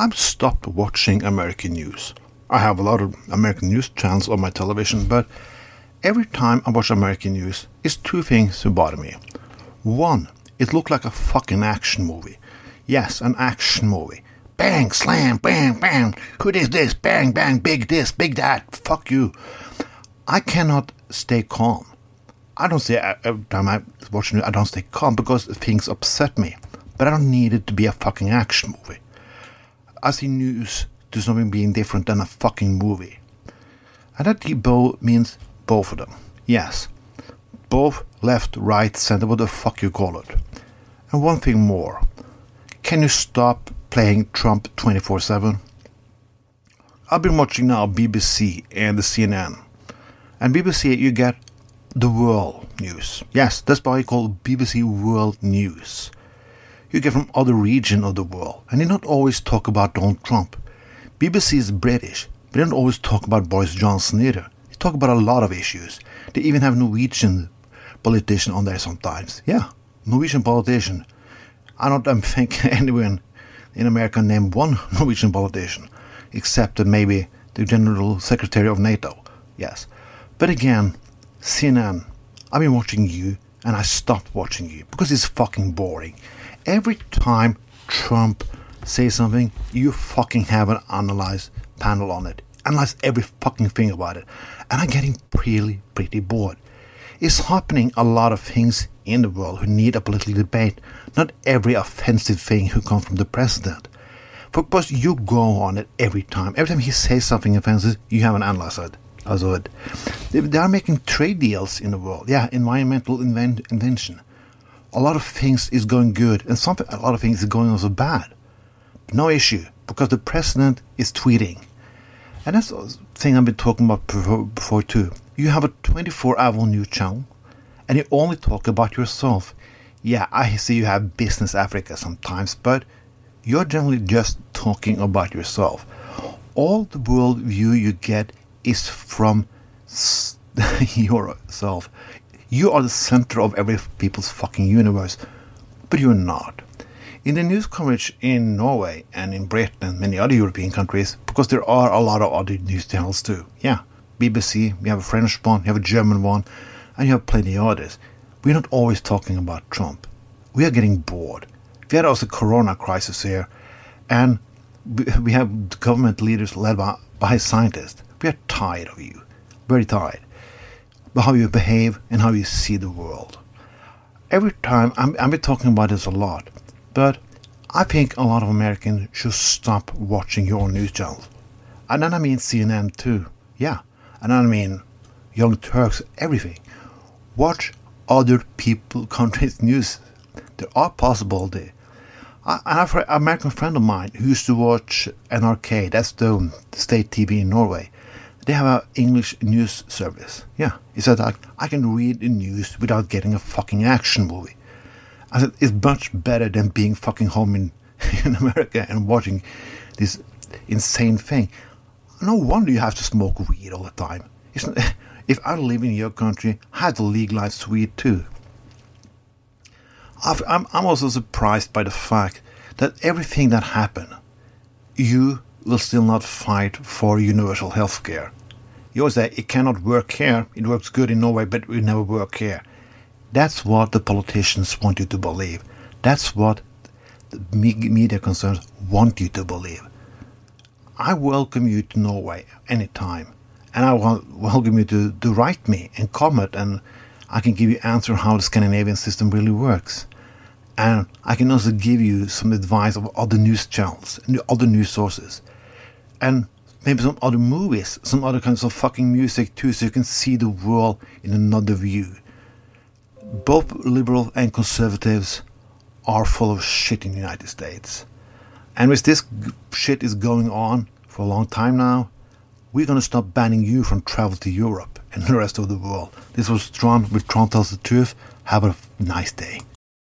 I've stopped watching American news. I have a lot of American news channels on my television, but every time I watch American news, it's two things that bother me. One, it looked like a fucking action movie. Yes, an action movie. Bang, slam, bang, bang. Who is this? Bang, bang, big this, big that. Fuck you. I cannot stay calm. I don't say uh, every time I watch it, I don't stay calm because things upset me. But I don't need it to be a fucking action movie. I see news to something being different than a fucking movie. And that both means both of them. Yes. Both left, right, center, what the fuck you call it. And one thing more. Can you stop playing Trump 24 7? I've been watching now BBC and the CNN. And BBC, you get the world news. Yes, that's why I call BBC World News. You get from other region of the world, and they not always talk about Donald Trump. BBC is British, but they don't always talk about Boris Johnson either. They talk about a lot of issues. They even have Norwegian politician on there sometimes. Yeah, Norwegian politician. I don't think anyone in America named one Norwegian politician, except maybe the General Secretary of NATO. Yes. But again, CNN, I've been watching you and I stopped watching you because it's fucking boring. Every time Trump says something, you fucking have an analyze panel on it. Analyze every fucking thing about it. And I'm getting pretty, pretty bored. It's happening a lot of things in the world who need a political debate, not every offensive thing who comes from the president. Because you go on it every time. Every time he says something offensive, you have an analyze it. Also it. They are making trade deals in the world. Yeah, environmental invent- invention. A lot of things is going good, and something a lot of things is going also bad. No issue, because the president is tweeting. And that's the thing I've been talking about before, before too. You have a 24 hour news channel, and you only talk about yourself. Yeah, I see you have Business Africa sometimes, but you're generally just talking about yourself. All the world view you get is from yourself. You are the center of every people's fucking universe, but you're not. In the news coverage in Norway and in Britain and many other European countries, because there are a lot of other news channels too. Yeah, BBC, we have a French one, we have a German one, and you have plenty of others. We're not always talking about Trump. We are getting bored. We had also corona crisis here, and we have government leaders led by, by scientists. We are tired of you. Very tired. But how you behave and how you see the world. Every time, I'm, I've been talking about this a lot, but I think a lot of Americans should stop watching your news channels. And then I mean CNN too. Yeah. And then I mean Young Turks, everything. Watch other people, countries' news. There are. I, I have an American friend of mine who used to watch NRK, that's the state TV in Norway they have an English news service. Yeah, he said I, I can read the news without getting a fucking action movie. I said it's much better than being fucking home in, in America and watching this insane thing. No wonder you have to smoke weed all the time. if I live in your country, I had to legalize weed too. I'm, I'm also surprised by the fact that everything that happened, you will still not fight for universal health care. You always say uh, it cannot work here, it works good in Norway, but it will never work here. That's what the politicians want you to believe. That's what the media concerns want you to believe. I welcome you to Norway anytime, and I welcome you to, to write me and comment, and I can give you answer how the Scandinavian system really works. And I can also give you some advice of other news channels and other news sources. And maybe some other movies, some other kinds of fucking music too, so you can see the world in another view. Both liberal and conservatives are full of shit in the United States. And with this shit is going on for a long time now, we're gonna stop banning you from travel to Europe and the rest of the world. This was Trond with Trond Tells the Truth. Have a nice day.